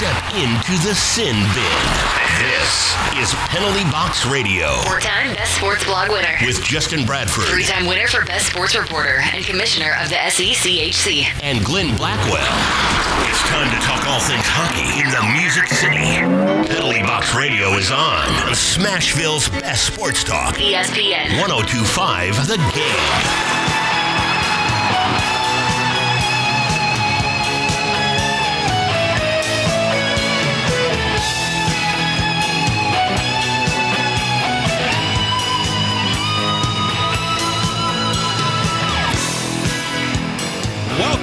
Step into the sin bin. This is Penalty Box Radio Four-time Best Sports Blog winner. with Justin Bradford Three-time winner for Best Sports Reporter and Commissioner of the SECHC. and Glenn Blackwell. It's time to talk all things hockey in the Music City. Penalty Box Radio is on Smashville's best sports talk. ESPN. 1025 The Game.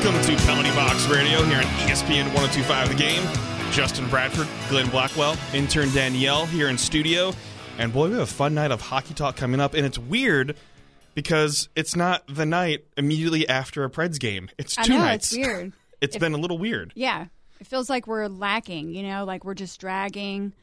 Welcome to Penalty Box Radio here on ESPN 1025 The Game. Justin Bradford, Glenn Blackwell, intern Danielle here in studio. And boy, we have a fun night of hockey talk coming up. And it's weird because it's not the night immediately after a Preds game. It's I two know, nights. it's weird. It's If- been a little weird. Yeah. It feels like we're lacking, you know, like we're just dragging.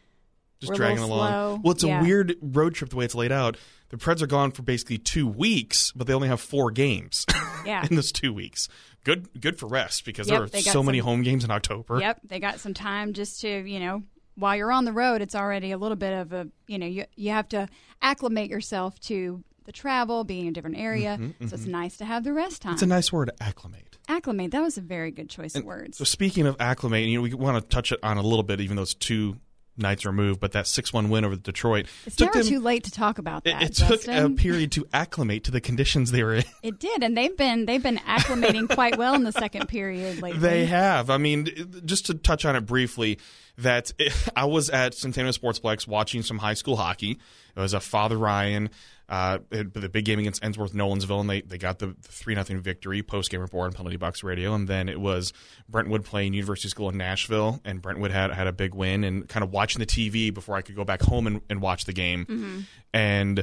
Just We're dragging along. slow. Well, it's a weird road trip the way it's laid out. The Preds are gone for basically two weeks, but they only have four games Yeah. in those two weeks. Good, good for rest because Yep, there are so many some- home games in October. Yep. They got some time just to, you know, while you're on the road, it's already a little bit of a, you know, you, you have to acclimate yourself to the travel, being in a different area. So it's nice to have the rest time. Mm-hmm, It's a nice word, acclimate. acclimate. That was a very good choice of words. So speaking of acclimate, you know, we want to touch it on a little bit, even though it's two nights removed. But that six-one win over Detroit It's never them- too late to talk about It, that. it took a period to acclimate to the conditions they were in. It did, and they've been they've been acclimating quite well in the second period lately. They have. I mean, just to touch on it briefly, that I was at Centennial Sportsplex watching some high school hockey. It was a Father Ryan, uh, the big game against Ensworth Nolensville, and they, they got the three nothing victory post game report on Penalty Box Radio, and then it was Brentwood playing University School in Nashville, and Brentwood had had a big win, and kind of watching the TV before I could go back home and, and watch the game, and wh-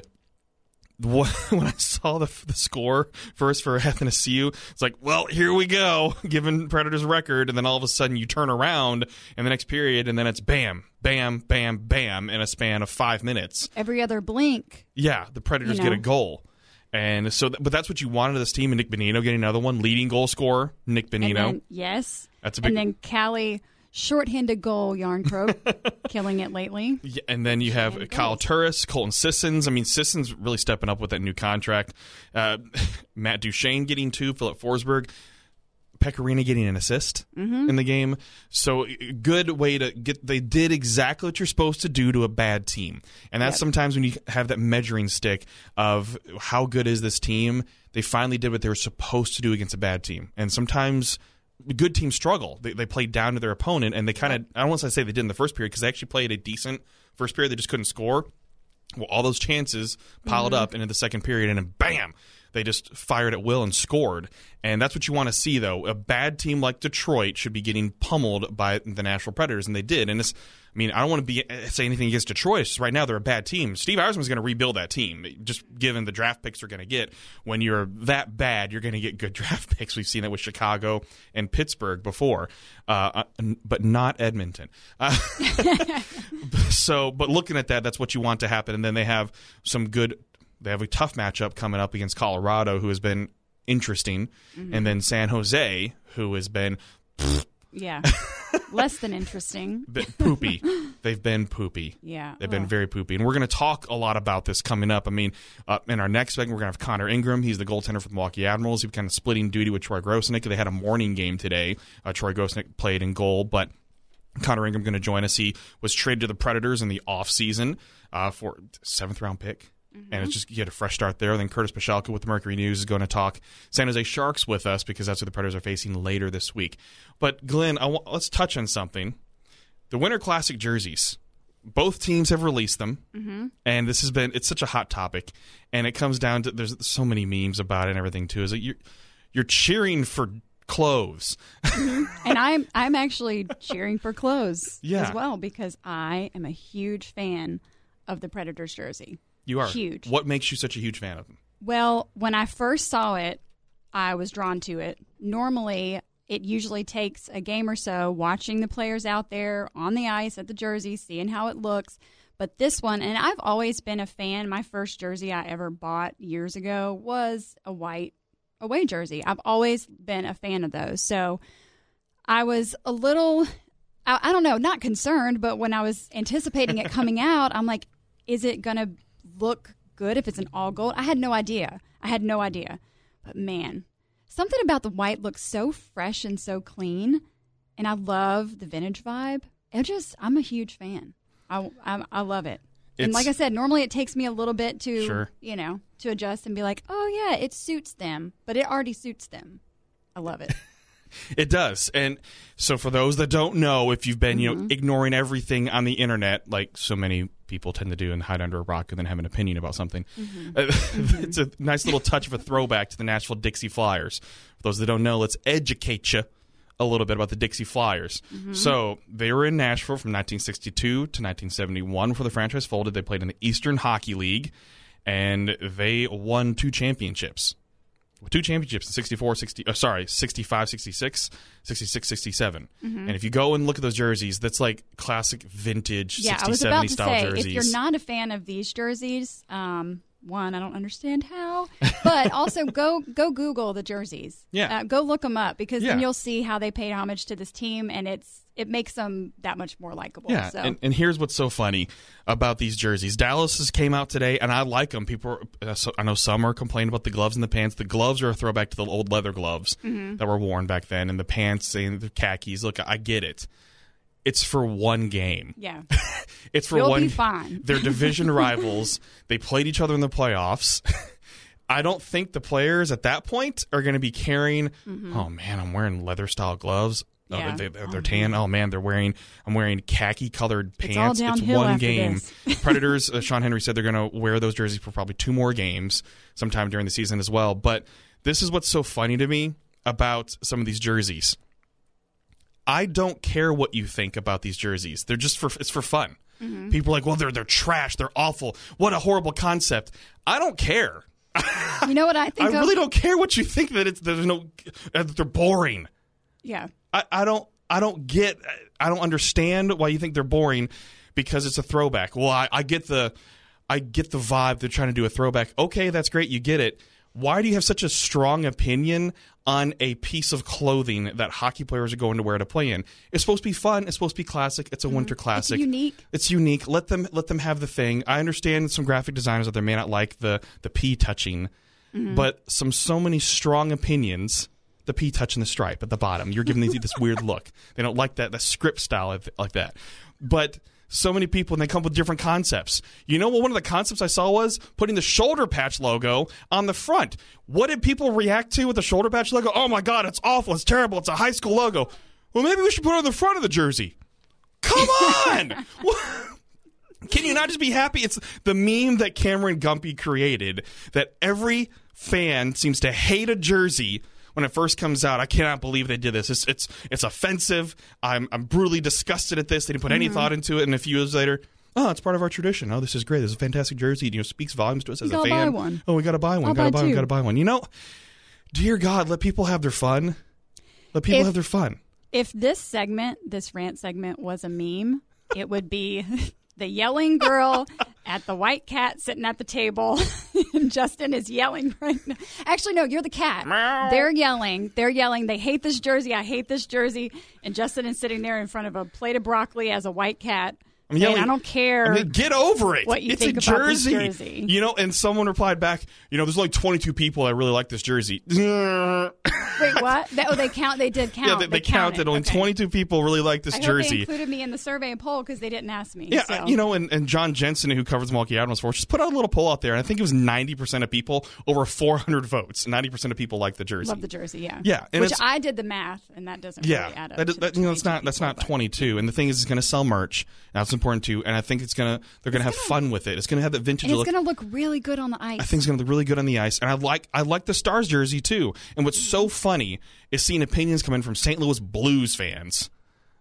when I saw the, the score first for Athanasiu, it's like, well, here we go, given Predators' record, and then all of a sudden you turn around in the next period, and then it's bam, bam, bam, bam in a span of five minutes. Every other blink, Yeah, the Predators You get a goal. And so, but that's what you wanted of this team. And Nick Bonino getting another one, leading goal scorer, Nick Bonino. then yes, That's a big- and then Calle shorthanded goal Yarn Jarnkrok, killing it lately. Yeah, and then you have Kyle goals. Turris, Colton Sissons. I mean, Sissons really stepping up with that new contract. Uh, Matt Duchesne getting two, Filip Forsberg, Pecorino getting an assist Mm-hmm. in the game. So good way to get. They did exactly what you're supposed to do to a bad team, and that's Yep. sometimes when you have that measuring stick of how good is this team. They finally did what they were supposed to do against a bad team, and sometimes. Good teams struggle. They, they played down to their opponent, and they kind of, I don't want to say they did in the first period because they actually played a decent first period. They just couldn't score. Well, all those chances piled mm-hmm. up into the second period, and then bam, they just fired at will and scored. And that's what you want to see, though. A bad team like Detroit should be getting pummeled by the Nashville Predators, and they did. And this, I mean, I don't want to be say anything against Detroit. Just right now, they're a bad team. Steve Yzerman's going to rebuild that team, just given the draft picks they're going to get. When you're that bad, you're going to get good draft picks. We've seen that with Chicago and Pittsburgh before, uh, but not Edmonton. Uh, so, but looking at that, that's what you want to happen. And then they have some good. They have a tough matchup coming up against Colorado, who has been interesting, and then San Jose, who has been Yeah, less than interesting. poopy. They've been poopy. Yeah, They've been Ugh. very poopy. And we're going to talk a lot about this coming up. I mean, uh, in our next segment, we're going to have Connor Ingram. He's the goaltender for the Milwaukee Admirals. He's kind of splitting duty with Troy Grosenick. They had a morning game today. Uh, Troy Grosenick played in goal, but Connor Ingram going to join us. He was traded to the Predators in the offseason uh, for seventh round pick. And it's just you get a fresh start there. Then Curtis Pashelka with the Mercury News is going to talk San Jose Sharks with us because that's who the Predators are facing later this week. But Glenn, I wa- let's touch on something. The Winter Classic jerseys. Both teams have released them, mm-hmm. and this has been it's such a hot topic. And it comes down to there's so many memes about it and everything too. Is that you're you're cheering for clothes? and I'm I'm actually cheering for clothes Yeah. as well because I am a huge fan of the Predators jersey. You are Huge. What makes you such a huge fan of them? Well, when I first saw it, I was drawn to it. Normally, it usually takes a game or so watching the players out there on the ice at the jersey, seeing how it looks. But this one, and I've always been a fan. My first jersey I ever bought years ago was a white away jersey. I've always been a fan of those. So I was a little. I I, I don't know, not concerned, but when I was anticipating it coming out, I'm like, is it going to look good if it's an all gold? I had no idea. I had no idea. But man, something about the white looks so fresh and so clean. And I love the vintage vibe. It just, I'm a huge fan. I, I, I love it. and like I said, normally it takes me a little bit to, Sure. you know, to adjust and be like, oh yeah, it suits them, but it already suits them. I love it. It does. And so for those that don't know, if you've been, you Mm-hmm. know, ignoring everything on the internet, like so many people tend to do and hide under a rock and then have an opinion about something, Mm-hmm. uh, it's a nice little touch of a throwback to the Nashville Dixie Flyers. For those that don't know, let's educate you a little bit about the Dixie Flyers. Mm-hmm. So they were in Nashville from 1962 to 1971 before the franchise folded. They played in the Eastern Hockey League and they won two championships two championships in 64 60 uh, sorry 65 66 66 67 and if you go and look at those jerseys that's like classic vintage yeah, 60 I was 70 about to style say, jerseys if you're not a fan of these jerseys, um, one, I don't understand how, but also go go Google the jerseys. Yeah. uh, go look them up because then you'll see how they paid homage to this team, and it's it makes them that much more likable. yeah so. and, and here's what's so funny about these jerseys dallas's came out today and i like them people are- uh, so, i know some are complaining about the gloves and the pants the gloves are a throwback to the old leather gloves Mm-hmm. that were worn back then and the pants and the khakis look i get it it's for one game yeah, It's for You'll one. be fine. They're division rivals. They played each other in the playoffs. I don't think the players at that point are going to be carrying. Oh man, I'm wearing leather style gloves. Oh. Yeah. they, they're, they're tan. Oh man, they're wearing. I'm wearing khaki colored It's pants. It's downhill one game. Predators. Uh, Sean Henry said they're going to wear those jerseys for probably two more games, sometime during the season as well. But this is what's so funny to me about some of these jerseys. I don't care what you think about these jerseys. They're just for it's for fun. Mm-hmm. People are like, well, they're they're trash. They're awful. What a horrible concept. I don't care. you know what I I think? of? really don't care what you think that it's there's no uh, that they're boring. Yeah, I, I don't I don't get I don't understand why you think they're boring because it's a throwback. Well, I, I get the I get the vibe they're trying to do a throwback. Okay, that's great, you get it. Why do you have such a strong opinion on a piece of clothing that hockey players are going to wear to play in? It's supposed to be fun. It's supposed to be classic. It's a mm-hmm. winter classic. unique. It's unique. Let them let them have the thing. I understand some graphic designers out there may not like the the P touching, mm-hmm. but some so many strong opinions. The P touching the stripe at the bottom. You're giving these this weird look. They don't like that the script style like that. But so many people and they come up with different concepts. You know what one of the concepts I saw was putting the shoulder patch logo on the front. What did people react to with the shoulder patch logo? Oh my god, it's awful, it's terrible, it's a high school logo. Well, maybe we should put it on the front of the jersey. Come on! Can you not just be happy? It's the meme that Cameron Gumpy created that every fan seems to hate a jersey when it first comes out. I cannot believe they did this. It's it's it's offensive. I'm I'm brutally disgusted at this. They didn't put any mm-hmm. thought into it. And a few years later, oh, it's part of our tradition. Oh, this is great. This is a fantastic jersey. You know, speaks volumes to us as a fan. Oh, we got to buy one. I'll Got to buy buy one. Got to buy one. You know, dear God, let people have their fun. Let people If- have their fun. if this segment, this rant segment, was a meme, it would be the yelling girl at the white cat sitting at the table, and Justin is yelling right now. Actually, no, you're the cat. They're yelling. They're yelling. They hate this jersey. I hate this jersey. And Justin is sitting there in front of a plate of broccoli as a white cat. I'm yelling- I don't care. I mean, get over it. what you it's think a about this jersey. jersey. You know, and someone replied back, you know, there's only 22 people that really like this jersey. Wait, what? They, oh, they count. They did count. yeah, they, they counted. Only Okay. 22 people really like this I they jersey. included me in the survey and poll because they didn't ask me. Yeah, so. you know, and, and John Jensen, who covers Milwaukee Admirals for us, just put out a little poll out there, and I think it was 90% of people, over 400 votes, 90% of people like the jersey. Love the jersey, yeah. Yeah, Which I did the math, and that doesn't yeah, really add up. that is, that, you know, 22 not that's not 22. And the thing is, it's going to sell merch. That's important too. And I think it's gonna they're gonna have fun with it. It's gonna have that vintage And it's look. going to look really good on the ice. I think it's going to look really good on the ice, and I like I like the Stars jersey too. And what's so mm. funny is seeing opinions come in from St. Louis Blues fans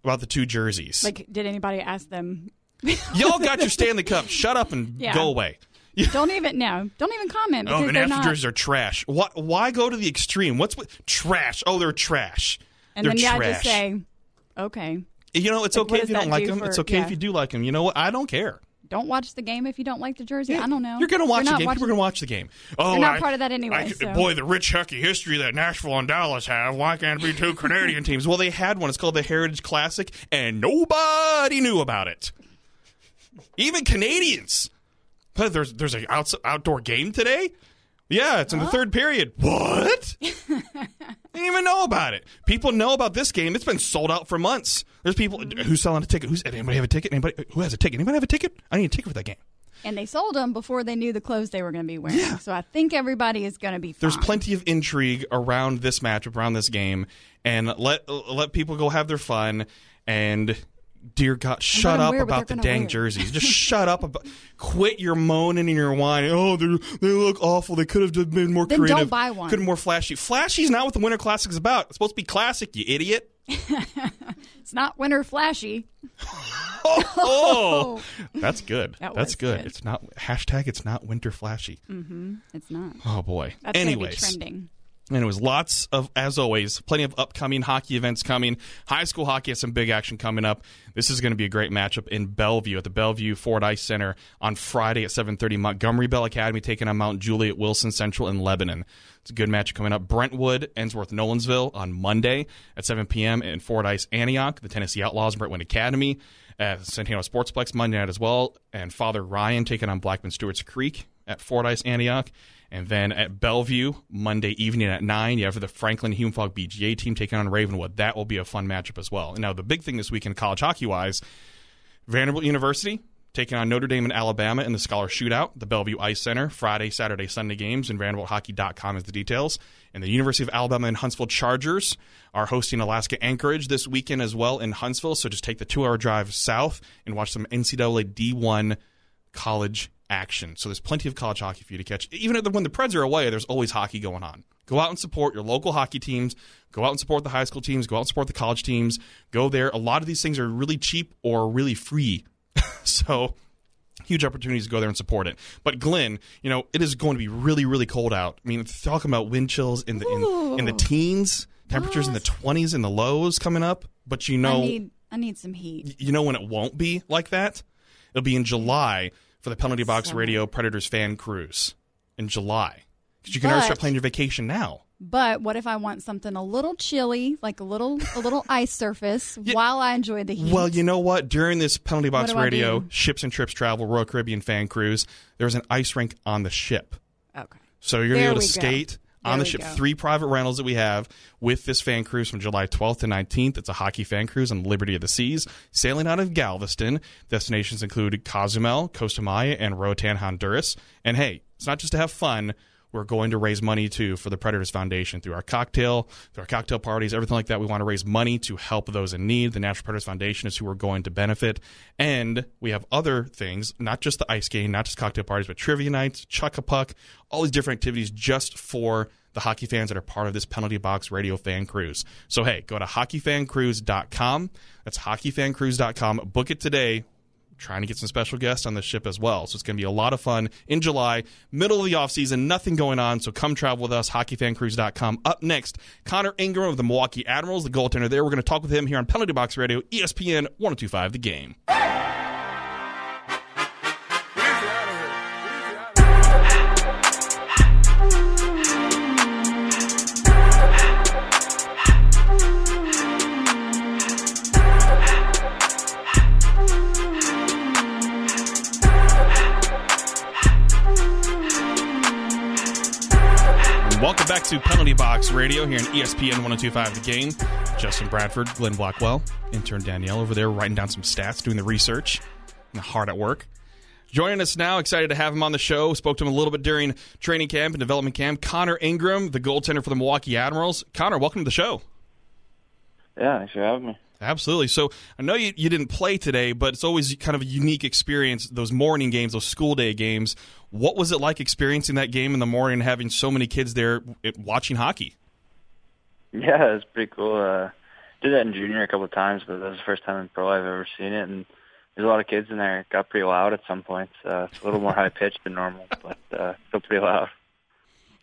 about the two jerseys. like, did anybody ask them? Y'all got your Stanley Cup. Shut up and Yeah. go away. Don't even no. Don't even comment Oh, the they're not. jerseys are trash. Why, why go to the extreme? What's with trash? Oh, they're trash. and they're then yeah, trash. just say, okay. You know, it's Like, okay if you don't that like do them. for- it's okay yeah. if you do like them. You know what? I don't care. don't watch the game if you don't like the jersey. I don't know. You're going to watch the game. watching- People are going to watch the game. Oh, You're not I- part of that anyway, I- so- Boy, the rich hockey history that Nashville and Dallas have. Why can't it be two Canadian teams? Well, they had one. It's called the Heritage Classic, and nobody knew about it. Even Canadians. But there's there's an outdoor game today. Yeah, it's in the third period. What? Didn't even know about it. People know about this game. It's been sold out for months. There's people who's selling a ticket. Who's anybody have a ticket? Anybody who has a ticket? Anybody have a ticket? I need a ticket for that game. And they sold them before they knew the clothes they were going to be wearing. So I think everybody is going to be fine. There's plenty of intrigue around this matchup, around this game, and let let people go have their fun. And dear God, shut up about the dang wear. jerseys. Just shut up. About, quit your moaning and your whining. Oh, they they look awful. They could have been more Then don't creative. buy one. Could have more flashy. Flashy's not what the Winter Classic is about. It's supposed to be classic. You idiot. It's not winter flashy. Oh, oh. that's good. That that's good. good. It's not hashtag. It's not winter flashy. Mm-hmm. It's not. Oh boy. That's Anyways. going to be trending. And it was lots of, as always, plenty of upcoming hockey events coming. High school hockey has some big action coming up. This is going to be a great matchup in Bellevue at the Bellevue Ford Ice Center on Friday at 7:30. Montgomery Bell Academy taking on Mount Juliet Wilson Central in Lebanon. It's a good match coming up. Brentwood, Ensworth, Nolensville on Monday at 7 p.m. in Ford Ice Antioch, the Tennessee Outlaws, Brentwood Academy at Centennial Sportsplex Monday night as well. And Father Ryan taking on Blackman Stewart's Creek at Ford Ice Antioch. And then at Bellevue, Monday evening at 9, you have the Franklin Hume Fogg BGA team taking on Ravenwood. That will be a fun matchup as well. And now, the big thing this weekend, college hockey wise, Vanderbilt University taking on Notre Dame and Alabama in the Scholar Shootout, the Bellevue Ice Center, Friday, Saturday, Sunday games, and VanderbiltHockey.com is the details. And the University of Alabama and Huntsville Chargers are hosting Alaska Anchorage this weekend as well in Huntsville. So just take the two hour drive south and watch some NCAA D1 college action. So there's plenty of college hockey for you to catch. Even when the Preds are away, there's always hockey going on. Go out and support your local hockey teams. Go out and support the high school teams. Go out and support the college teams. Go there. A lot of these things are really cheap or really free. so huge opportunities to go there and support it. But Glenn, you know, it is going to be really, really cold out. I mean, talking about wind chills in the in, in the teens, temperatures in the twenties and the lows coming up. But you know, I need I need some heat. you know when it won't be like that? It'll be in July for the Penalty Box Summer. Radio Predators fan cruise in July. Because you can already start planning your vacation now. But what if I want something a little chilly, like a little a little ice surface, while I enjoy the heat? Well, you know what? During this Penalty Box Radio? Ships and Trips Travel Royal Caribbean fan cruise, there's an ice rink on the ship. okay. So you're going to be able to skate. go. On the ship. go. Three private rentals that we have with this fan cruise from July 12th to 19th. It's a hockey fan cruise on Liberty of the Seas, sailing out of Galveston. Destinations include Cozumel, Costa Maya, and Roatan, Honduras. And hey, it's not just to have fun. We're going to raise money too for the Predators Foundation through our cocktail, through our cocktail parties, everything like that. We want to raise money to help those in need. The National Predators Foundation is who we're going to benefit. And we have other things, not just the ice skating, not just cocktail parties, but trivia nights, chuck a puck, all these different activities just for the hockey fans that are part of this penalty box radio fan cruise. So hey, go to hockeyfancruise.com. That's hockeyfancruise.com. Book it today trying to get some special guests on the ship as well. So it's going to be a lot of fun in July, middle of the offseason, nothing going on. So come travel with us, hockeyfancruise.com. Up next, Connor Ingram of the Milwaukee Admirals, the goaltender there. We're going to talk with him here on Penalty Box Radio, ESPN 1025 The Game. Penalty Box Radio here E ESPN 1025 The Game. Justin Bradford, Glenn Blackwell, intern Danielle over there writing down some stats, doing the research, and hard at work. Joining us now, excited to have him on the show. Spoke to him a little bit during training camp and development camp. Connor Ingram, the goaltender for the Milwaukee Admirals. Connor, welcome to the show. Yeah, thanks for having me. Absolutely. So I know you, you didn't play today, but it's always kind of a unique experience, those morning games, those school day games. What was it like experiencing that game in the morning and having so many kids there watching hockey? Yeah, it was pretty cool. Uh, did that in junior a couple of times, but that was the first time in pro I've ever seen it. And there's a lot of kids in there. It got pretty loud at some points. Uh, it's a little more high pitched than normal, but uh, still pretty loud.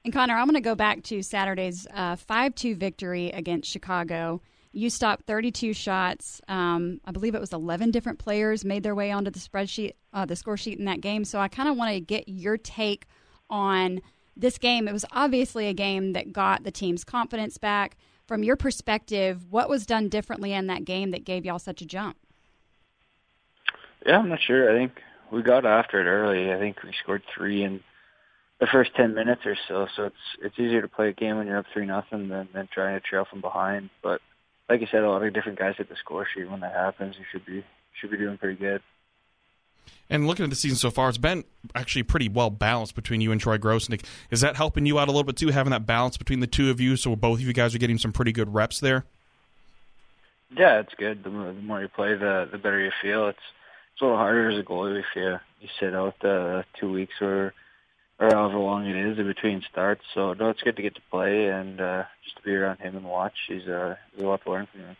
And Connor, I'm going to go back to Saturday's uh, 5 2 victory against Chicago. You stopped 32 shots. Um, I believe it was 11 different players made their way onto the spreadsheet, uh, the score sheet in that game. So I kind of want to get your take on this game. It was obviously a game that got the team's confidence back. From your perspective, what was done differently in that game that gave y'all such a jump? Yeah, I'm not sure. I think we got after it early. I think we scored three in the first ten minutes or so. So it's it's easier to play a game when you're up three nothing than than trying to trail from behind. But like you said, a lot of different guys hit the score sheet. When that happens, you should be should be doing pretty good. And looking at the season so far, it's been actually pretty well balanced between you and Troy Grosenick. Is that helping you out a little bit too, having that balance between the two of you, so both of you guys are getting some pretty good reps there? Yeah, it's good. The more, the more you play, the the better you feel. It's it's a little harder as a goalie if you you sit out the two weeks or or however long it is in between starts. So no, it's good to get to play and uh, just to be around him and watch. He's uh, he's a lot to learn from him.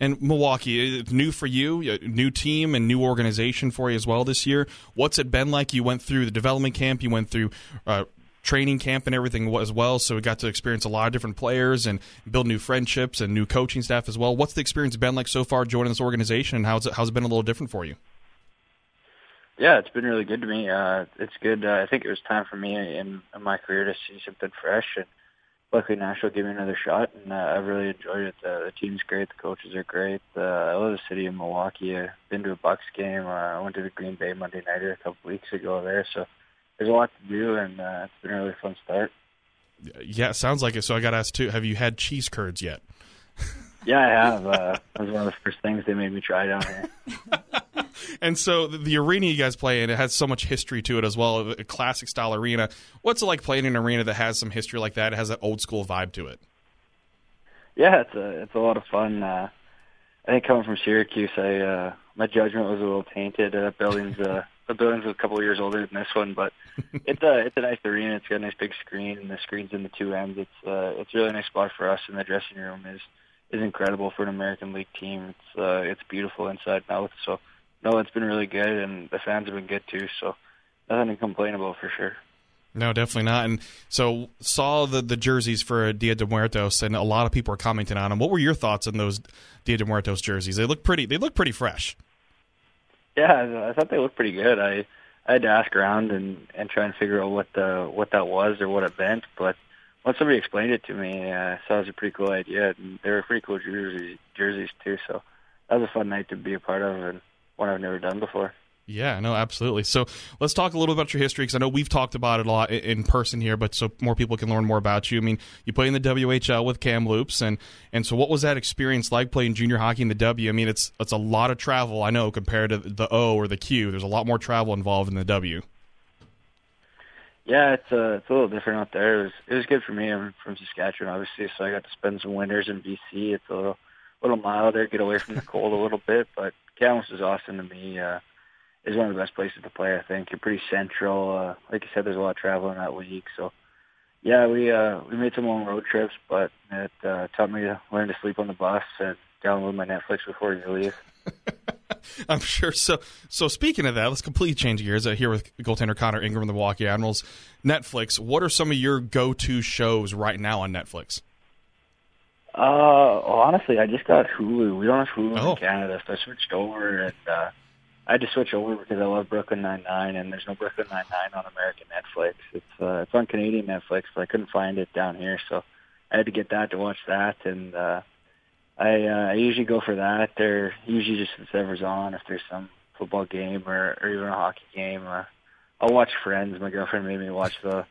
And Milwaukee, it's new for you, new team and new organization for you as well this year. What's it been like? You went through the development camp, you went through uh, training camp and everything as well, so we got to experience a lot of different players and build new friendships and new coaching staff as well. What's the experience been like so far joining this organization, and how's it, how's it been a little different for you? Yeah, it's been really good to me. Uh, it's good. Uh, I think it was time for me in, in my career to see something fresh, and luckily Nashville gave me another shot, and uh, I really enjoyed it. The, the team's great, the coaches are great. Uh, I love the city of Milwaukee. I've been to a Bucks game. Uh, I went to the Green Bay Monday Nighter a couple weeks ago there, so there's a lot to do, and uh, it's been a really fun start. Yeah, sounds like it. So I got to ask too: Have you had cheese curds yet? yeah, I have. Uh, that was one of the first things they made me try down here. and so the, the, arena you guys play in, it has so much history to it as well. A classic style arena. What's it like playing in an arena that has some history like that? It has that old school vibe to it. Yeah, it's a it's a lot of fun. Uh, I think coming from Syracuse, I uh, my judgment was a little tainted. Uh, buildings, uh, the building's a couple of years older than this one, but it's a it's a nice arena. It's got a nice big screen, and the screen's in the two ends. It's uh, it's a really nice spot for us, and the dressing room is is incredible for an American League team. It's uh, it's beautiful inside and out. So no, it's been really good, and the fans have been good too. So nothing to complain about for sure. No, definitely not. And so saw the the jerseys for Dia de Muertos, and a lot of people are commenting on them. What were your thoughts on those Dia de Muertos jerseys? They look pretty. They look pretty fresh. Yeah, I thought they looked pretty good. I I had to ask around and and try and figure out what the what that was or what it meant, but once somebody explained it to me, uh, I saw it was a pretty cool idea, and they were pretty cool jerseys jerseys too. So that was a fun night to be a part of, and one I've never done before. Yeah, no, absolutely. So let's talk a little bit about your history because I know we've talked about it a lot in person here, but so more people can learn more about you. I mean, you play in the WHL with Kamloops, and and so what was that experience like playing junior hockey in the W? I mean, it's it's a lot of travel, I know, compared to the O or the Q. There's a lot more travel involved in the W. Yeah, it's uh, it's a little different out there. It was it was good for me. I'm from Saskatchewan, obviously, so I got to spend some winters in BC. It's a little little milder, get away from the cold a little bit, but Kamloops is awesome to me. Uh, is one of the best places to play. I think you're pretty central. Uh, like you said, there's a lot of travel in that league. So, yeah, we uh, we made some long road trips, but it uh, taught me to learn to sleep on the bus and download my Netflix before you leave. I'm sure. So, so speaking of that, let's completely change gears. Uh, here with goaltender Connor Ingram of the Milwaukee Admirals. Netflix. What are some of your go-to shows right now on Netflix? Uh, well, honestly, I just got Hulu. We don't have Hulu oh. in Canada, so I switched over and uh, I had to switch over because I love Brooklyn Nine Nine, and there's no Brooklyn Nine Nine on American Netflix. It's uh, it's on Canadian Netflix, but I couldn't find it down here, so I had to get that to watch that. And uh, I uh, I usually go for that. They're usually just whatever's on. If there's some football game or, or even a hockey game, uh, I'll watch Friends. My girlfriend made me watch the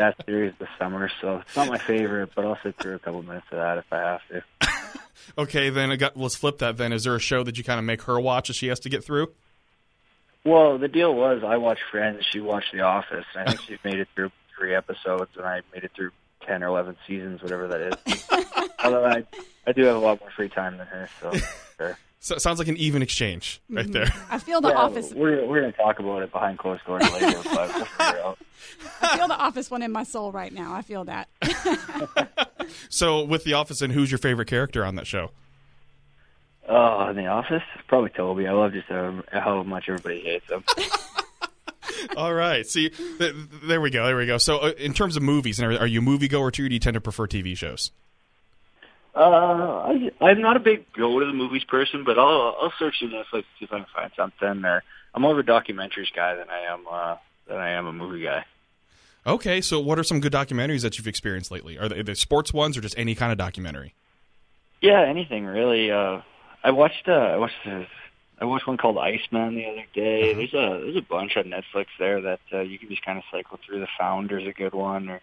that series this summer, so it's not my favorite, but I'll sit through a couple minutes of that if I have to. okay, then I got, let's flip that. Then is there a show that you kind of make her watch as she has to get through? Well, the deal was I watched Friends, she watched The Office. And I think she's made it through three episodes, and I made it through ten or eleven seasons, whatever that is. Although I, I do have a lot more free time than her, so. Sure. So it sounds like an even exchange right mm-hmm. there. I feel the yeah, office. We're we're gonna talk about it behind closed doors later, but we'll figure out. I feel the office one in my soul right now. I feel that. so with the office, and who's your favorite character on that show? Oh, in the office, probably Toby. I love just how, how much everybody hates him. All right. See, th- there we go. There we go. So, uh, in terms of movies, and are you a moviegoer too, or do you tend to prefer TV shows? Uh, I, I'm not a big go to the movies person, but I'll I'll search through Netflix see if I can find something. Or I'm more of a documentaries guy than I am uh, than I am a movie guy. Okay, so what are some good documentaries that you've experienced lately? Are they, are they sports ones or just any kind of documentary? Yeah, anything really. Uh, I watched uh, I watched uh, I watched one called Iceman the other day. Uh-huh. There's a there's a bunch on Netflix there that uh, you can just kind of cycle through. The Founder's a good one, or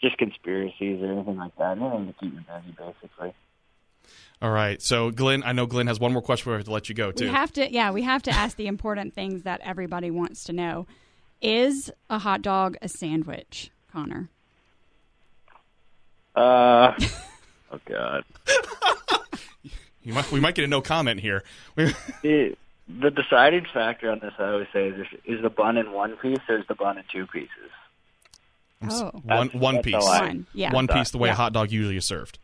just conspiracies or anything like that. Anything to keep you busy, basically. All right, so Glenn, I know Glenn has one more question before we have to let you go too. We have to, yeah, we have to ask the important things that everybody wants to know. Is a hot dog a sandwich, Connor? Uh, oh God. You might, we might get a no comment here. We- The, the deciding factor on this, I always say, is if, is the bun in one piece or is the bun in two pieces? Oh, one That's- one piece, one. Yeah. one piece, the way Yeah. a hot dog usually is served.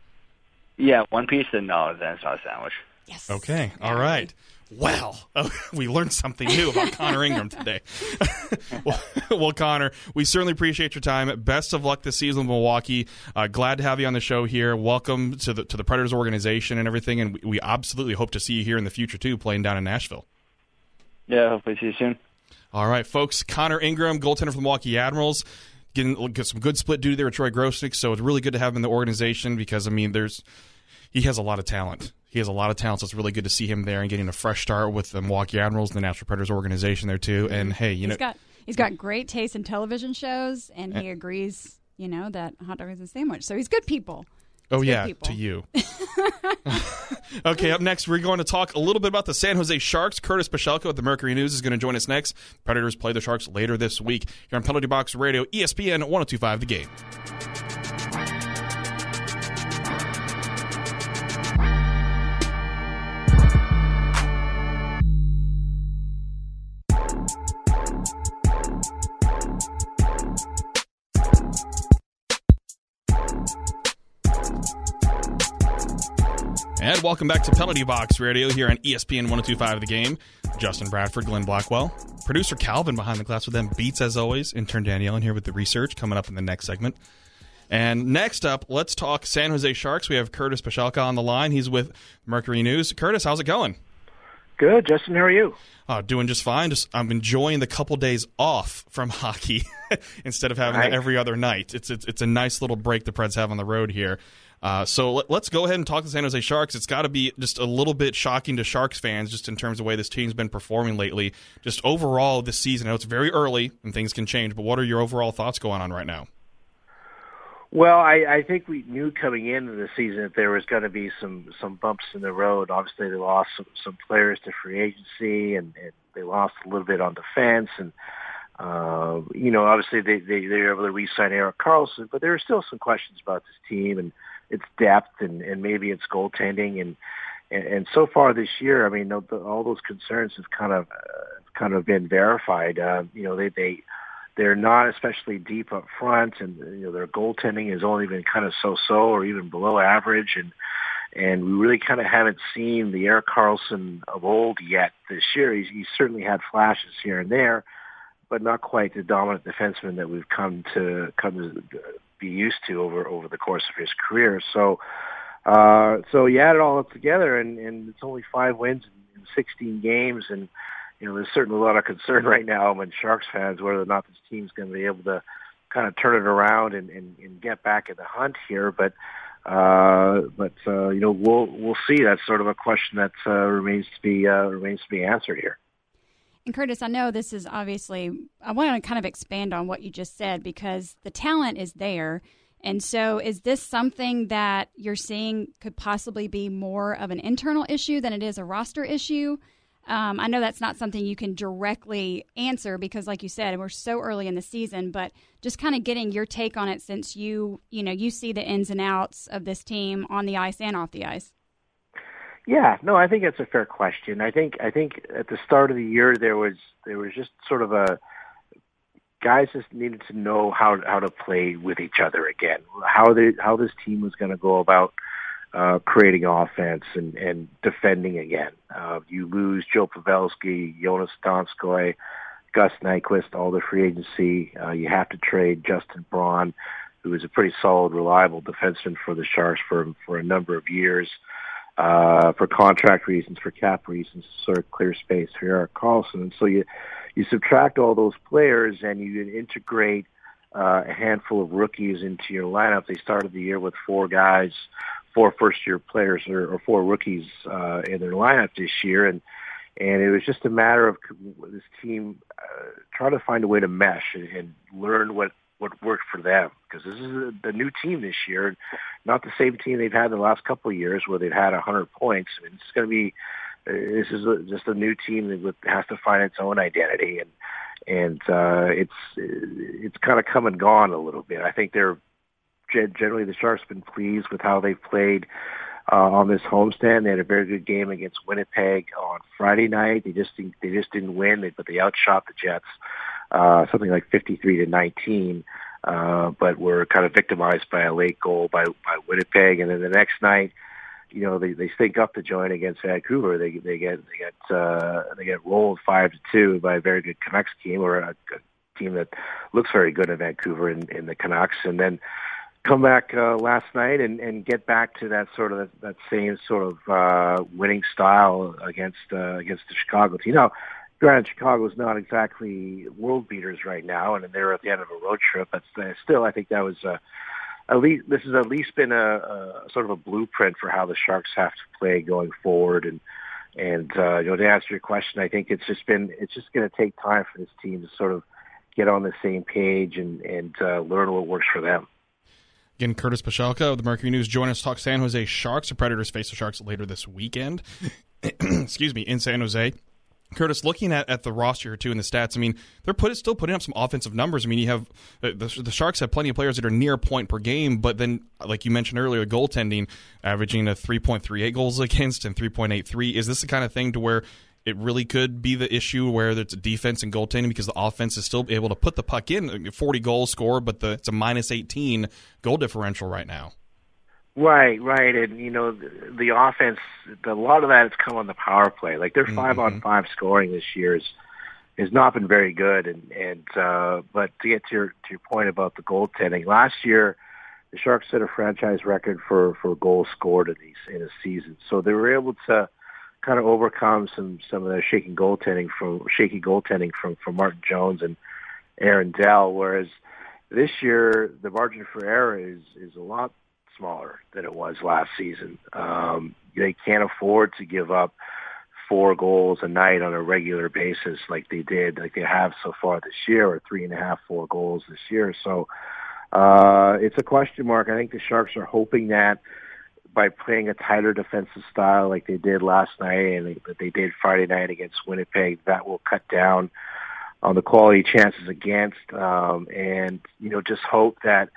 Yeah, one piece, then no, then it's not a sandwich. yes. Okay, all right. Well, oh, we learned something new about Connor Ingram today. well, well, Connor, we certainly appreciate your time. Best of luck this season with Milwaukee. Uh, glad to have you on the show here. Welcome to the to the Predators organization and everything, and we, we absolutely hope to see you here in the future too, playing down in Nashville. Yeah, hopefully see you soon. All right, folks. Connor Ingram, goaltender for the Milwaukee Admirals, getting get some good split duty there with Troy Grosenick. So it's really good to have him in the organization because I mean, there's he has a lot of talent. He has a lot of talent, so it's really good to see him there and getting a fresh start with the Milwaukee Admirals and the Nashville Predators organization there too. And hey, you know, He's got he's got great taste in television shows, and he agrees, you know, that hot dog is a sandwich. So he's good people. oh good yeah, people. to you. okay, up next we're going to talk a little bit about the San Jose Sharks. Curtis Pashelka at the Mercury News is going to join us next. Predators play the Sharks later this week here on Penalty Box Radio, ESPN 1025 The Game. And welcome back to Penalty Box Radio here on ESPN 1025 The Game. Justin Bradford, Glenn Blackwell. Producer Calvin behind the glass with them beats as always. Intern Danielle in here with the research coming up in the next segment. And next up, let's talk San Jose Sharks. We have Curtis Pashelka on the line. He's with Mercury News. Curtis, how's it going? Good, Justin. How are you? Oh, doing just fine. Just I'm enjoying the couple days off from hockey instead of having Right. that every other night. It's, it's it's a nice little break the Preds have on the road here. Uh, so let, let's go ahead and talk to San Jose Sharks. It's got to be just a little bit shocking to Sharks fans, just in terms of the way this team's been performing lately. Just overall this season. I know it's very early and things can change, but what are your overall thoughts going on right now? Well, I, I think we knew coming into the season that there was going to be some some bumps in the road. Obviously, they lost some, some players to free agency, and, and they lost a little bit on defense, and uh, you know, obviously they, they they were able to re-sign Erik Karlsson, but there are still some questions about this team and its depth, and, and maybe its goaltending, and, and and so far this year, I mean, all those concerns have kind of uh, kind of been verified. Uh, you know, they they they're not especially deep up front, and you know their goaltending has only been kind of so-so or even below average, and and we really kind of haven't seen the Erik Karlsson of old yet this year. He's, he's certainly had flashes here and there, but not quite the dominant defenseman that we've come to come to be used to over over the course of his career. So, uh, so you add it all up together, and, and it's only five wins in, in 16 games, and you know there's certainly a lot of concern right now among Sharks fans whether or not this team's going to be able to kind of turn it around and, and, and get back in the hunt here. But uh, but uh, you know we'll we'll see. That's sort of a question that uh, remains to be uh, remains to be answered here. And Curtis, I know this is obviously, I want to kind of expand on what you just said because the talent is there. And so, is this something that you're seeing could possibly be more of an internal issue than it is a roster issue? Um, I know that's not something you can directly answer because, like you said, we're so early in the season. But just kind of getting your take on it, since you you know you see the ins and outs of this team on the ice and off the ice. Yeah, no, I think that's a fair question. I think I think at the start of the year there was there was just sort of a guys just needed to know how how to play with each other again. How they how this team was going to go about uh, creating offense and and defending again. Uh, you lose Joe Pavelski, Joonas Donskoi, Gus Nyquist, all the free agency. Uh, you have to trade Justin Braun. who was a pretty solid, reliable defenseman for the Sharks for for a number of years. Uh, for contract reasons, for cap reasons, sort of clear space for Erik Karlsson. And so you you subtract all those players and you integrate uh, a handful of rookies into your lineup. They started the year with four guys, four first-year players or, or four rookies uh, in their lineup this year, and and it was just a matter of this team uh, trying to find a way to mesh and, and learn what what worked for them because this is the new team this year, not the same team they've had the last couple of years where they've had a hundred points. I mean, it's going to be uh, this is a, just a new team that has to find its own identity and and uh, it's it's kind of come and gone a little bit. I think they're generally the Sharks been pleased with how they've played uh, on this homestand. They had a very good game against Winnipeg on Friday night. They just they just didn't win, but they outshot the Jets uh, something like 53 to 19. Uh, but were kind of victimized by a late goal by by Winnipeg, and then the next night, you know, they they stink up the joint against Vancouver. They they get they get uh, they get rolled five to two by a very good Canucks team or a, a team that looks very good in Vancouver in, in the Canucks, and then come back uh, last night and, and get back to that sort of that same sort of uh, winning style against uh, against the Chicago team. Now, granted, Chicago's not exactly world beaters right now, and they're at the end of a road trip. But still, I think that was uh, at least this has at least been a, a sort of a blueprint for how the Sharks have to play going forward. And and uh, you know, to answer your question, I think it's just been it's just going to take time for this team to sort of get on the same page and and uh, learn what works for them. Again, Curtis Pashelka of the Mercury News join us talk San Jose Sharks. The Predators face the Sharks later this weekend. Excuse me, in San Jose. Curtis, looking at, at the roster too and the stats, I mean, they're put, still putting up some offensive numbers. I mean, you have uh, the, the Sharks have plenty of players that are near point per game, but then, like you mentioned earlier, goaltending averaging a 3.38 goals against and 3.83. Is this the kind of thing to where it really could be the issue where it's defense and goaltending because the offense is still able to put the puck in, 40 goals score, but the, it's a minus 18 goal differential right now. Right, right, and you know the, the offense. The, a lot of that has come on the power play. Like their five mm-hmm. on five scoring this year is has not been very good. And and uh, but to get to your to your point about the goaltending, last year the Sharks set a franchise record for for goals scored in these in a season. So they were able to kind of overcome some some of the shaky goaltending from shaky goaltending from from Martin Jones and Aaron Dell. Whereas this year the margin for error is is a lot smaller than it was last season. Um, they can't afford to give up four goals a night on a regular basis like they did, like they have so far this year, or three and a half, four goals this year. So uh, it's a question mark. I think the Sharks are hoping that by playing a tighter defensive style like they did last night and that they did Friday night against Winnipeg, that will cut down on the quality chances against, um, and you know just hope that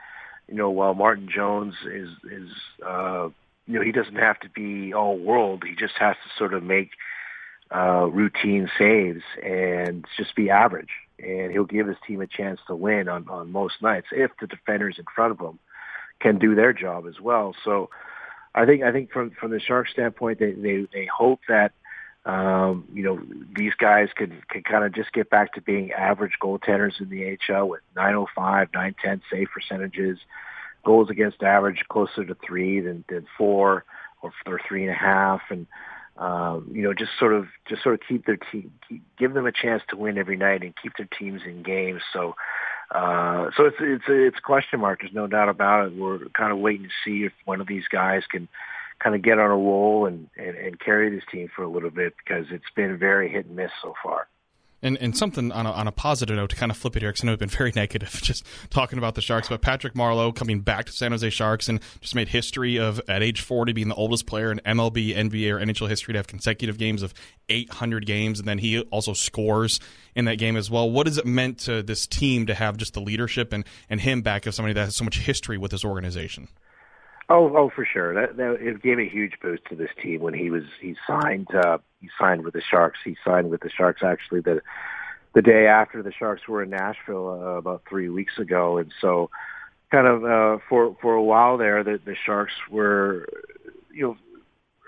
you know, while Martin Jones is is uh, you know he doesn't have to be all world. He just has to sort of make uh, routine saves and just be average, and he'll give his team a chance to win on on most nights if the defenders in front of him can do their job as well. So. I think I think from from the Sharks standpoint, they they, they hope that um, you know, these guys can can kind of just get back to being average goaltenders in the AHL with 905, 910 save percentages, goals against average closer to three than, than four or, or three and a half, and um, you know, just sort of just sort of keep their team, keep, give them a chance to win every night and keep their teams in games. So. Uh, so it's it's it's a question mark. There's no doubt about it. We're kind of waiting to see if one of these guys can kind of get on a roll and, and, and carry this team for a little bit because it's been very hit and miss so far. And, and something on a, on a positive note to kind of flip it here, because I know I've been very negative just talking about the Sharks, but Patrick Marleau coming back to San Jose Sharks and just made history of, at age 40, being the oldest player in MLB, NBA, or NHL history to have consecutive games of 800 games, and then he also scores in that game as well. What has it meant to this team to have just the leadership and, and him back as somebody that has so much history with this organization? Oh, oh, for sure. That, that it gave a huge boost to this team when he was he signed uh, he signed with the Sharks. He signed with the Sharks actually the the day after the Sharks were in Nashville uh, about three weeks ago, and so kind of uh, for for a while there, the, the Sharks were you know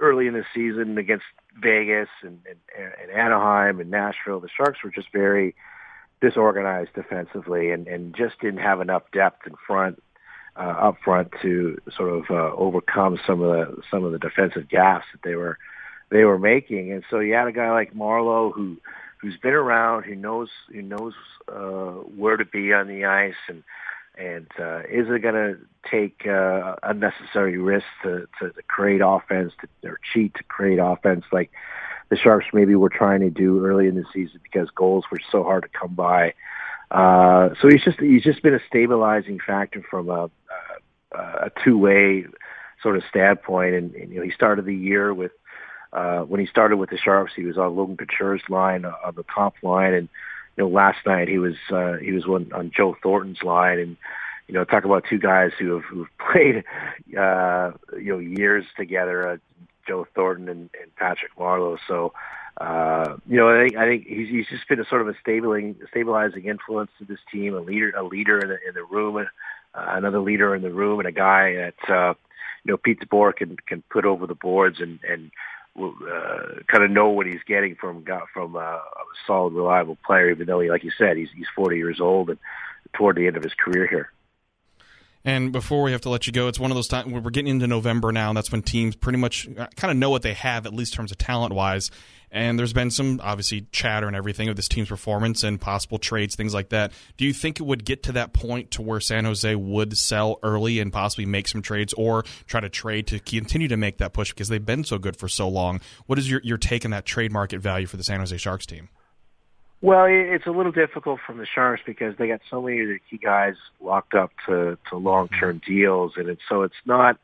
early in the season against Vegas and, and, and Anaheim and Nashville. The Sharks were just very disorganized defensively and, and just didn't have enough depth in front uh, up front to sort of uh, overcome some of the some of the defensive gaps that they were they were making. And so you had a guy like Marleau who who's been around, who knows who knows uh, where to be on the ice, and and uh, is it going to take uh, unnecessary risks to, to, to create offense to, or cheat to create offense like the Sharks maybe were trying to do early in the season because goals were so hard to come by. Uh, so he's just he's just been a stabilizing factor from a, a, two-way sort of standpoint, and, and you know he started the year with uh, when he started with the Sharks, he was on Logan Couture's line uh, on the top line, and you know last night he was uh, he was on, on Joe Thornton's line, and you know talk about two guys who have who've played uh, you know years together, uh, Joe Thornton and, and Patrick Marleau. So uh, you know, I think I think he's he's just been a sort of a stabilizing stabilizing influence to this team, a leader a leader in the in the room, another leader in the room, and a guy that uh, you know Pete DeBoer can can put over the boards and and uh, kind of know what he's getting from got from a solid, reliable player. Even though he, like you said, he's he's 40 years old and toward the end of his career here. And before we have to let you go, it's one of those times we're getting into November now, and that's when teams pretty much uh, kind of know what they have, at least in terms of talent wise. And there's been some obviously chatter and everything of this team's performance and possible trades, things like that. Do you think it would get to that point to where San Jose would sell early and possibly make some trades, or try to trade to continue to make that push because they've been so good for so long? What is your your take on that trade market value for the San Jose Sharks team? Well, it's a little difficult from the Sharks because they got so many of their key guys locked up to, to long-term deals, and it's, so it's not.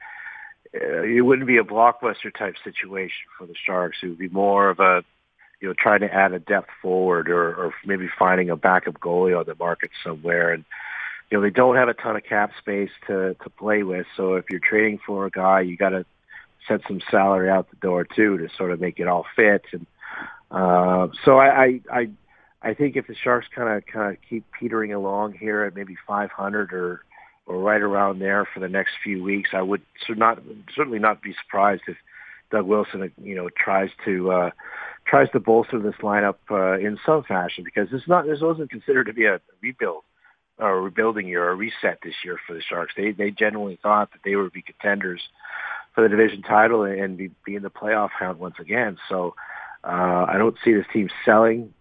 Uh, it wouldn't be a blockbuster type situation for the Sharks. It would be more of a, you know, trying to add a depth forward or, or maybe finding a backup goalie on the market somewhere. And you know, they don't have a ton of cap space to to play with. So if you're trading for a guy, you got to set some salary out the door too to sort of make it all fit. And uh, so I, I, I I think if the Sharks kind of kind of keep petering along here at maybe 500 or or right around there for the next few weeks, I would not certainly not be surprised if Doug Wilson, you know, tries to uh, tries to bolster this lineup uh, in some fashion because this not this wasn't considered to be a rebuild or a rebuilding year or a reset this year for the Sharks. They they generally thought that they would be contenders for the division title and be, be in the playoff hunt once again. So uh, I don't see this team selling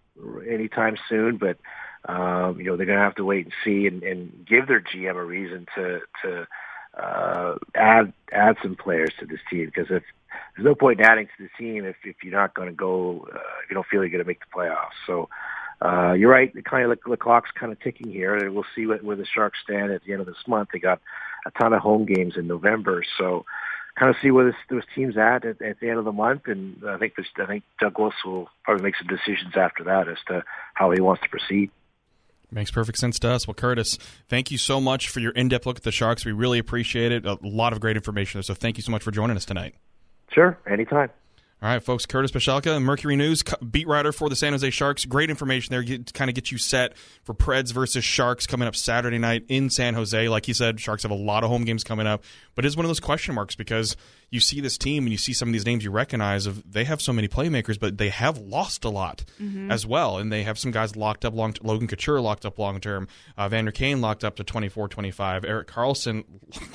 anytime soon, but um, you know they're going to have to wait and see and, and give their GM a reason to to uh, add add some players to this team because if there's no point in adding to the team if if you're not going to go uh, if you don't feel you're going to make the playoffs. So uh, you're right. The kind of the clock's kind of ticking here, and we'll see what, where the Sharks stand at the end of this month. They got a ton of home games in November, so kind of see where this, this team's at, at at the end of the month, and I think this, I think Douglas will probably make some decisions after that as to how he wants to proceed. Makes perfect sense to us. Well, Curtis, thank you so much for your in-depth look at the Sharks. We really appreciate it. A lot of great information. There, so thank you so much for joining us tonight. Sure, anytime. All right, folks. Curtis Pashelka, Mercury News beat writer for the San Jose Sharks. Great information there. Get, kind of get you set for Preds versus Sharks coming up Saturday night in San Jose. Like he said, Sharks have a lot of home games coming up, but it's one of those question marks because you see this team and you see some of these names you recognize of they have so many playmakers, but they have lost a lot mm-hmm. as well, and they have some guys locked up long. Logan Couture locked up long term. Uh, Vander Kane locked up to 24-25. Erik Karlsson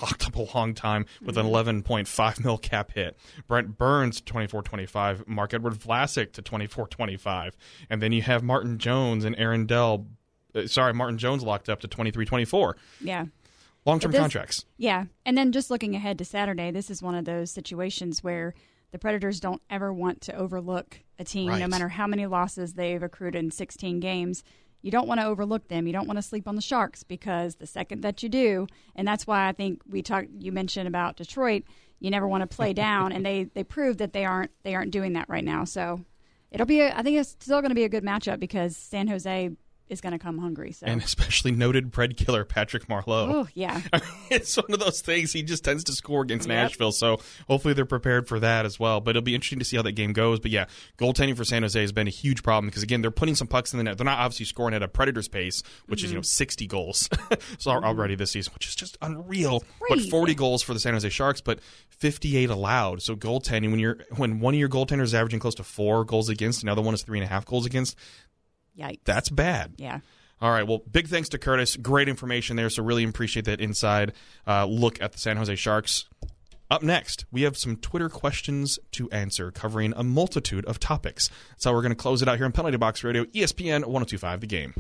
locked up a long time with mm-hmm. an 11.5 mil cap hit. Brent Burns 24-25. Marc-Edouard Vlasic to 24-25, and then you have Martin Jones and Aaron Dell. Uh, sorry, Martin Jones locked up to 23-24. Yeah long term contracts. Yeah. And then just looking ahead to Saturday, this is one of those situations where the Predators don't ever want to overlook a team, right. no matter how many losses they've accrued in 16 games. You don't want to overlook them. You don't want to sleep on the Sharks because the second that you do, and that's why I think we talked. You mentioned about Detroit. You never want to play down, and they they proved that they aren't they aren't doing that right now. So it'll be. A, I think it's still going to be a good matchup because San Jose is going to come hungry. So. And especially noted Pred killer Patrick Marleau. Oh yeah, it's one of those things. He just tends to score against yep. Nashville, so hopefully they're prepared for that as well. But it'll be interesting to see how that game goes. But yeah, goaltending for San Jose has been a huge problem because again they're putting some pucks in the net. They're not obviously scoring at a Predators pace, which mm-hmm. is you know mm-hmm. sixty goals so mm-hmm. already this season, which is just unreal. But forty goals for the San Jose Sharks, but fifty eight allowed. So goaltending when you're when one of your goaltenders is averaging close to four goals against, another one is three and a half goals against. Yikes. That's bad. Yeah. All right. Well, big thanks to Curtis. Great information there. So really appreciate that inside uh, look at the San Jose Sharks. Up next, we have some Twitter questions to answer covering a multitude of topics. That's how we're going to close it out here on Penalty Box Radio, ESPN 1025 The Game.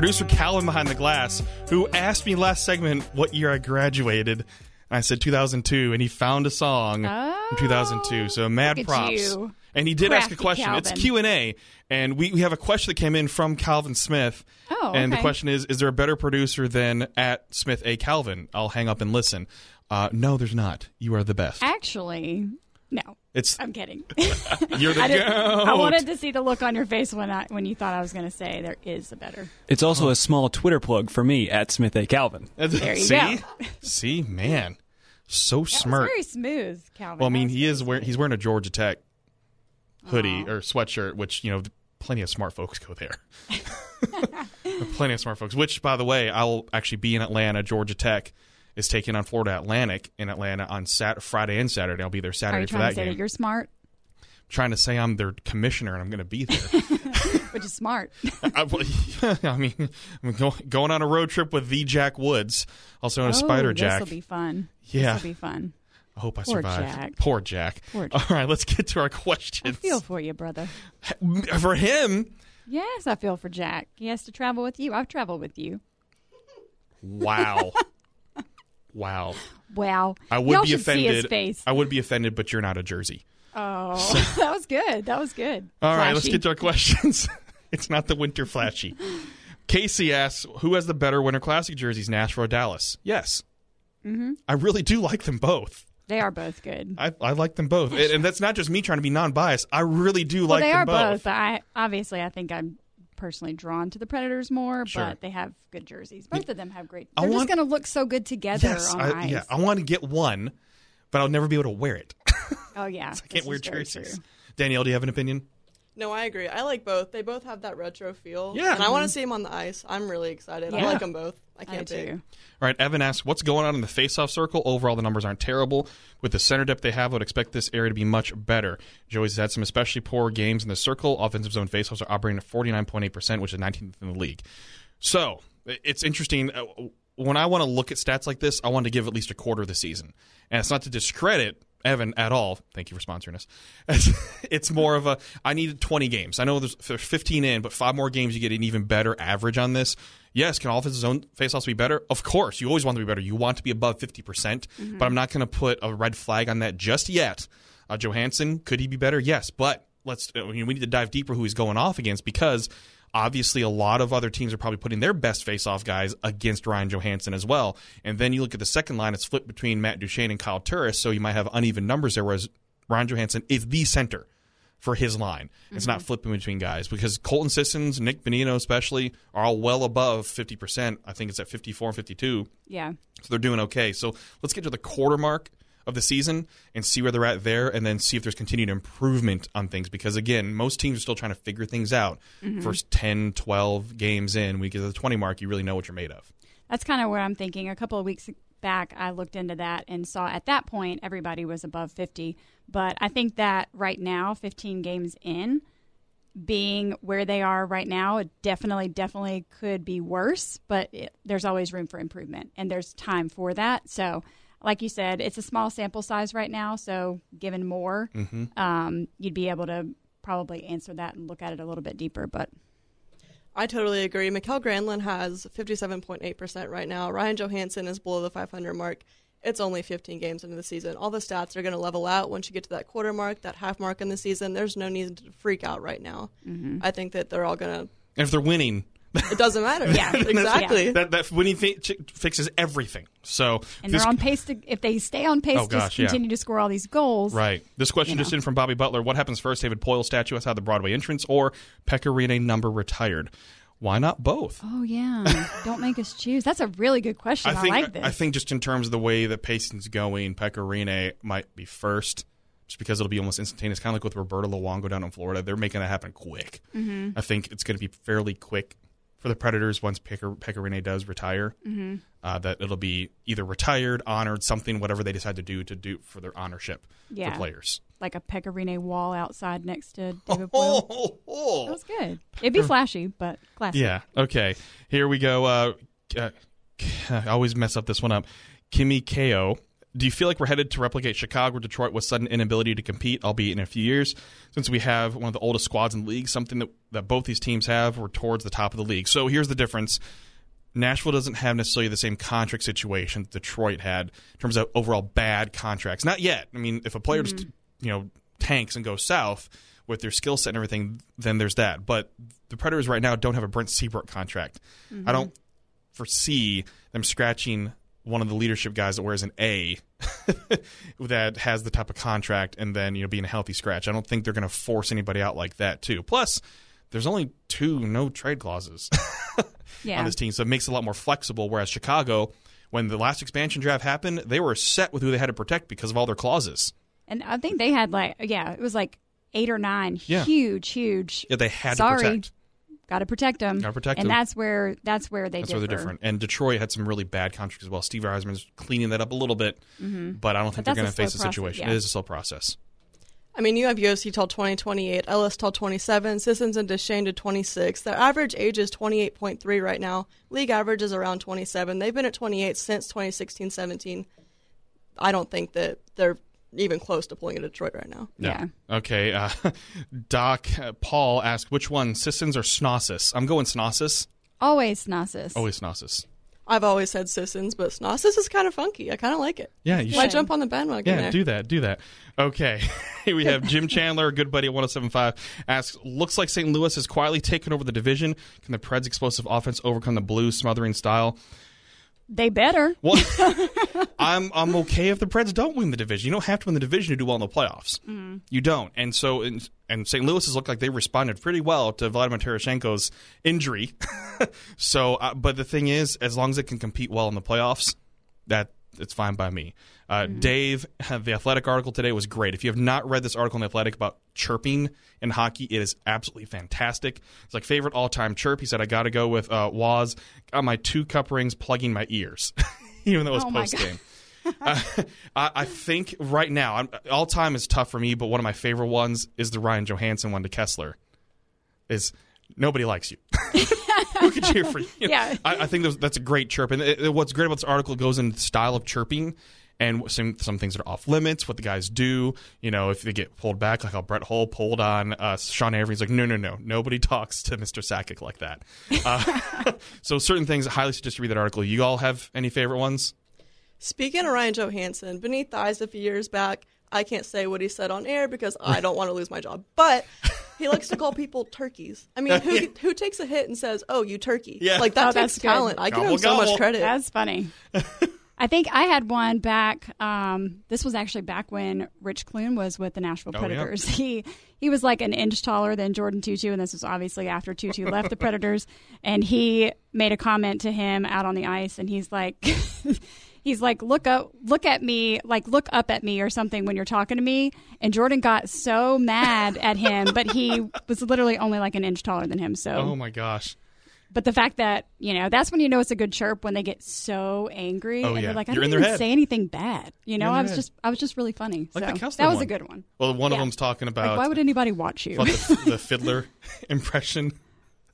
Producer Calvin behind the glass, who asked me last segment what year I graduated. And I said 2002, and he found a song from 2002. So mad props. you. And he did ask a Crafty question. It's Q and A, and we, we have a question that came in from Calvin Smith. Oh, and the question is: Is there a better producer than at Smith A Calvin? I'll hang up and listen. Uh, no, there's not. You are the best. Actually, no. It's I'm kidding. you're the I, didn't- I wanted to see the look on your face when I when you thought I was going to say there is a better. It's also a small Twitter plug for me at Smith A. Calvin. There you See, go. see, man, so That was smart. very smooth, Calvin. Well, I mean, That was he is wearing he's wearing a Georgia Tech hoodie Aw. or sweatshirt, which you know, plenty of smart folks go there. plenty of smart folks. Which, by the way, I'll actually be in Atlanta. Georgia Tech is taking on Florida Atlantic in Atlanta on Sat- Friday and Saturday. I'll be there Are Saturday you for trying that to say game. that you're smart, trying to say I'm their commissioner and I'm going to be there. which is smart? I, well, I mean, I'm go, going on a road trip with the Jack Woods, also known as oh, Spider oh, Jack. This will be fun. Yeah. This will be fun. I hope I Poor survive. Jack. Poor Jack. Poor All right, let's get to our I questions. feel for you, brother. For him, Yes, I feel for Jack. He has to travel with you. I've traveled with you. wow, wow. Wow. I would Y'all be should See his offended. I would be offended, but you're not a Jersey. Oh, that was good. That was good. All right, let's get to our questions. it's not the winter flashy. Casey asks, "Who has the better Winter Classic jerseys, Nashville or Dallas?" Yes, mm-hmm. I really do like them both. They are both good. I, I like them both, and, and that's not just me trying to be non-biased. I really do well, like they are both. both. I obviously, I think I'm personally drawn to the Predators more, Sure. but they have good jerseys. Both of them have great. They're want- just going to look so good together Yes, on I, ice. yeah, I want to get one, but I'll never be able to wear it. oh yeah, I can't wear jerseys. Danielle, do you have an opinion? No, I agree. I like both. They both have that retro feel. Yeah. And I want to see them on the ice. I'm really excited. I like them both. I I can't do pick. All right, Evan asks, what's going on in the face-off circle? Overall, the numbers aren't terrible. With the center depth they have, I would expect this area to be much better. Joey's had some especially poor games in the circle. Offensive zone faceoffs are operating at 49.8%, which is 19th in the league. So, it's interesting. Uh, When I want to look at stats like this, I want to give at least a quarter of the season. And it's not to discredit Evan at all. Thank you for sponsoring us. it's more of a I need 20 games. I know there's, there's 15 in, but five more games you get an even better average on this. Yes, can offensive zone faceoffs be better? Of course, you always want to be better. You want to be above 50%, percent but I'm not going to put a red flag on that just yet. Uh, Johansen, could he be better? Yes, but let's uh, we need to dive deeper who he's going off against because obviously a lot of other teams are probably putting their best face-off guys against Ryan Johansen as well. And then you look at the second line; it's flipped between Matt Duchene and Kyle Turris, so you might have uneven numbers there. Whereas Ryan Johansen is the center for his line. It's not mm-hmm. flipping between guys because Colton Sissons, Nick Bonino especially, are all well above 50%. I think it's at 54 and 52. Yeah. So they're doing okay. So let's get to the quarter mark of the season and see where they're at there and then see if there's continued improvement on things because again most teams are still trying to figure things out mm-hmm. first 10 12 games in we get to the 20 mark you really know what you're made of That's kind of what I'm thinking. A couple of weeks back, I looked into that and saw at that point everybody was above 50. But I think that right now, 15 games in, being where they are right now, it definitely, definitely could be worse. But it, there's always room for improvement, and there's time for that. So, like you said, it's a small sample size right now. So, given more, um, you'd be able to probably answer that and look at it a little bit deeper. But I totally agree. Mikael Granlund has 57.8% right now. Ryan Johansen is below the 500 mark. It's only 15 games into the season. All the stats are going to level out once you get to that quarter mark, that half mark in the season. There's no need to freak out right now. I think that they're all going to. if they're winning It doesn't matter. Yeah. exactly. That that winning fi- ch- fixes everything. So And this- they're on pace to if they stay on pace Oh, gosh, to yeah. continue to score all these goals. Right. This question just know. in from Bobby Butler. What happens first, David Poile statue outside the Broadway entrance or Pekka Rinne number retired? Why not both? Oh yeah. Don't make us choose. That's a really good question. I, think like this. I think just in terms of the way that pacing's going, Pekka Rinne might be first, just because it'll be almost instantaneous. Kind of like with Roberto Luongo down in Florida, they're making that happen quick. Mm-hmm. I think it's going to be fairly quick for the Predators once Pekka Rinne does retire. Mm-hmm. Uh, that it'll be either retired, honored, something, whatever they decide to do to do for their honorship Yeah. for players. like a Pekka Rinne wall outside next to David Poile. Oh, oh, That was good. It'd be flashy, but classic. Yeah. Okay. Here we go. Uh, uh, I always mess up this one up. Kimi Ko. Do you feel like we're headed to replicate Chicago or Detroit with sudden inability to compete, albeit in a few years? Since we have one of the oldest squads in the league, something that, that both these teams have, we're towards the top of the league. So here's the difference. Nashville doesn't have necessarily the same contract situation that Detroit had in terms of overall bad contracts. Not yet. I mean, if a player just mm-hmm. you know tanks and goes south with their skill set and everything, then there's that. But the Predators right now don't have a Brent Seabrook contract. I mm-hmm. don't foresee them scratching one of the leadership guys that wears an A that has the type of contract and then you know being a healthy scratch. I don't think they're going to force anybody out like that too. Plus, there's only two no trade clauses Yeah. on this team, so it makes it a lot more flexible. Whereas Chicago, when the last expansion draft happened, they were set with who they had to protect because of all their clauses. And I think they had like yeah, it was like eight or nine Yeah. huge, huge. Yeah, they had Sorry, to protect. Got to protect them. Gotta protect and 'em. that's where that's where they That's differ. where they're different. And Detroit had some really bad contracts as well. Steve Yzerman's cleaning that up a little bit, mm-hmm. but I don't think But they're going to face slow a situation. process, It yeah. is a slow process. I mean, you have UFC till 2028, Ellis till 27, Sissons and Duchene to 26. Their average age is 28.3 right now. League average is around 27. They've been at 28 since 2016 17. I don't think that they're even close to pulling into Detroit right now. Yeah. Okay. Uh, Doc uh, Paul asked which one, Sissons or Snossus? I'm going Snossus. Always Snossus. Always Snossus. I've always said Sissons, but Snossus is kind of funky. I kind of like it. Yeah, you Might should. jump on the bandwagon Yeah, there. do that. Do that. Okay. Here we have Jim Chandler, good buddy at 1075, asks Looks like St. Louis has quietly taken over the division. Can the Preds' explosive offense overcome the Blues' smothering style? They better. Well, I'm I'm okay if the Preds don't win the division. You don't have to win the division to do well in the playoffs. You don't, and so and, and St. Louis has looked like they responded pretty well to Vladimir Tarasenko's injury. so, uh, but the thing is, as long as it can compete well in the playoffs, that it's fine by me. Uh, Dave, the Athletic article today was great. If you have not read this article in the Athletic about chirping in hockey, it is absolutely fantastic. It's like favorite all time chirp. He said, "I got to go with uh, Waz. Got my two cup rings plugging my ears, even though it was Oh post game." uh, I, I think right now, I'm, all time is tough for me, but one of my favorite ones is the Ryan Johansen one to Kesler. Is nobody likes you? Who could cheer for you? You know, Yeah. I, I think that's a great chirp. And it, it- what's great about this article goes into the style of chirping and some some things that are off limits, what the guys do. You know, if they get pulled back, like how Brett Hull pulled on uh, Sean Avery. He's like, no, no, no, nobody talks to Mr. Sakic like that. Uh, so certain things, I highly suggest you read that article. You all have any favorite ones? Speaking of Ryan Johansen, beneath the eyes a few years back, I can't say what he said on air because I don't want to lose my job. But he likes to call people turkeys. I mean, who who takes a hit and says, "Oh, you turkey"? Yeah. like that Oh, takes that's good. talent. I give Gobble, him so gobble. much credit. That's funny. I think I had one back. Um, this was actually back when Rich Clune was with the Nashville Oh, yeah. Predators. He he was like an inch taller than Jordin Tootoo, and this was obviously after Tootoo left the Predators. And he made a comment to him out on the ice, and he's like. He's like, look up, look at me, like look up at me or something when you're talking to me. And Jordin got so mad at him, but he was literally only like an inch taller than him. So Oh my gosh. But the fact that you know that's when you know it's a good chirp when they get so angry Oh, and yeah. they're like, I You're didn't even say anything bad. You know, I was head. just I was just really funny. Like so that was one. a good one. Well, one of them's talking about Like, why would anybody watch you? the, the Fiddler impression.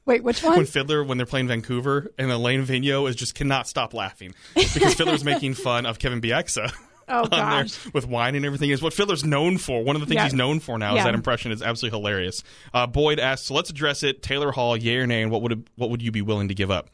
Wait, which one? when Fiddler, when they're playing Vancouver, and Alain Vigneault is just cannot stop laughing because Fiddler's making fun of Kevin Bieksa. Oh, on there gosh. with wine and everything is what Fiddler's known for. One of the things Yeah. he's known for now is that impression. is absolutely hilarious. Uh, Boyd asks, so let's address it. Taylor Hall, yay or nay, and what would what would you be willing to give up?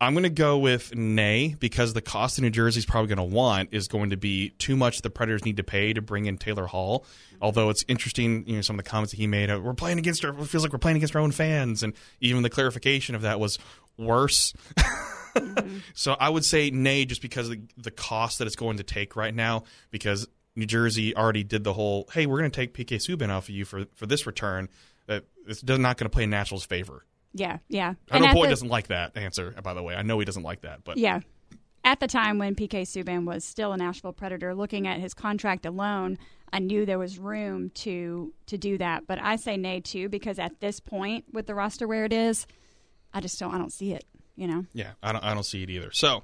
I'm going to go with nay because the cost that New Jersey's probably going to want is going to be too much the Predators need to pay to bring in Taylor Hall. Although it's interesting, you know, some of the comments that he made, uh, we're playing against our, it feels like we're playing against our own fans. And even the clarification of that was worse. Mm-hmm. So I would say nay just because of the, the cost that it's going to take right now because New Jersey already did the whole, hey, we're going to take PK Subban off of you for, for this return. That it's not going to play Nationals' favor. Yeah, yeah. I know Boyd the- doesn't like that answer, by the way. I know he doesn't like that, but Yeah. At the time when PK Subban was still a Nashville Predator, looking at his contract alone, I knew there was room to to do that. But I say nay too because at this point with the roster where it is, I just don't I don't see it. You know. Yeah, I don't, I don't see it either. So,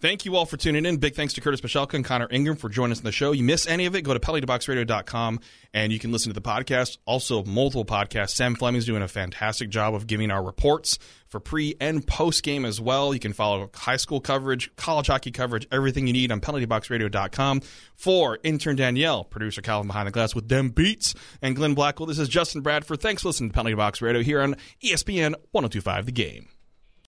thank you all for tuning in. Big thanks to Curtis Pashelka and Connor Ingram for joining us on the show. You miss any of it, go to penaltyboxradio.com and you can listen to the podcast. Also, multiple podcasts. Sam Fleming's doing a fantastic job of giving our reports for pre and post game as well. You can follow high school coverage, college hockey coverage, everything you need on penaltyboxradio.com. For intern Danielle, producer Calvin behind the glass with them beats, and Glenn Blackwell, this is Justin Bradford. Thanks for listening to Penalty Box Radio here on ESPN 1025 The Game.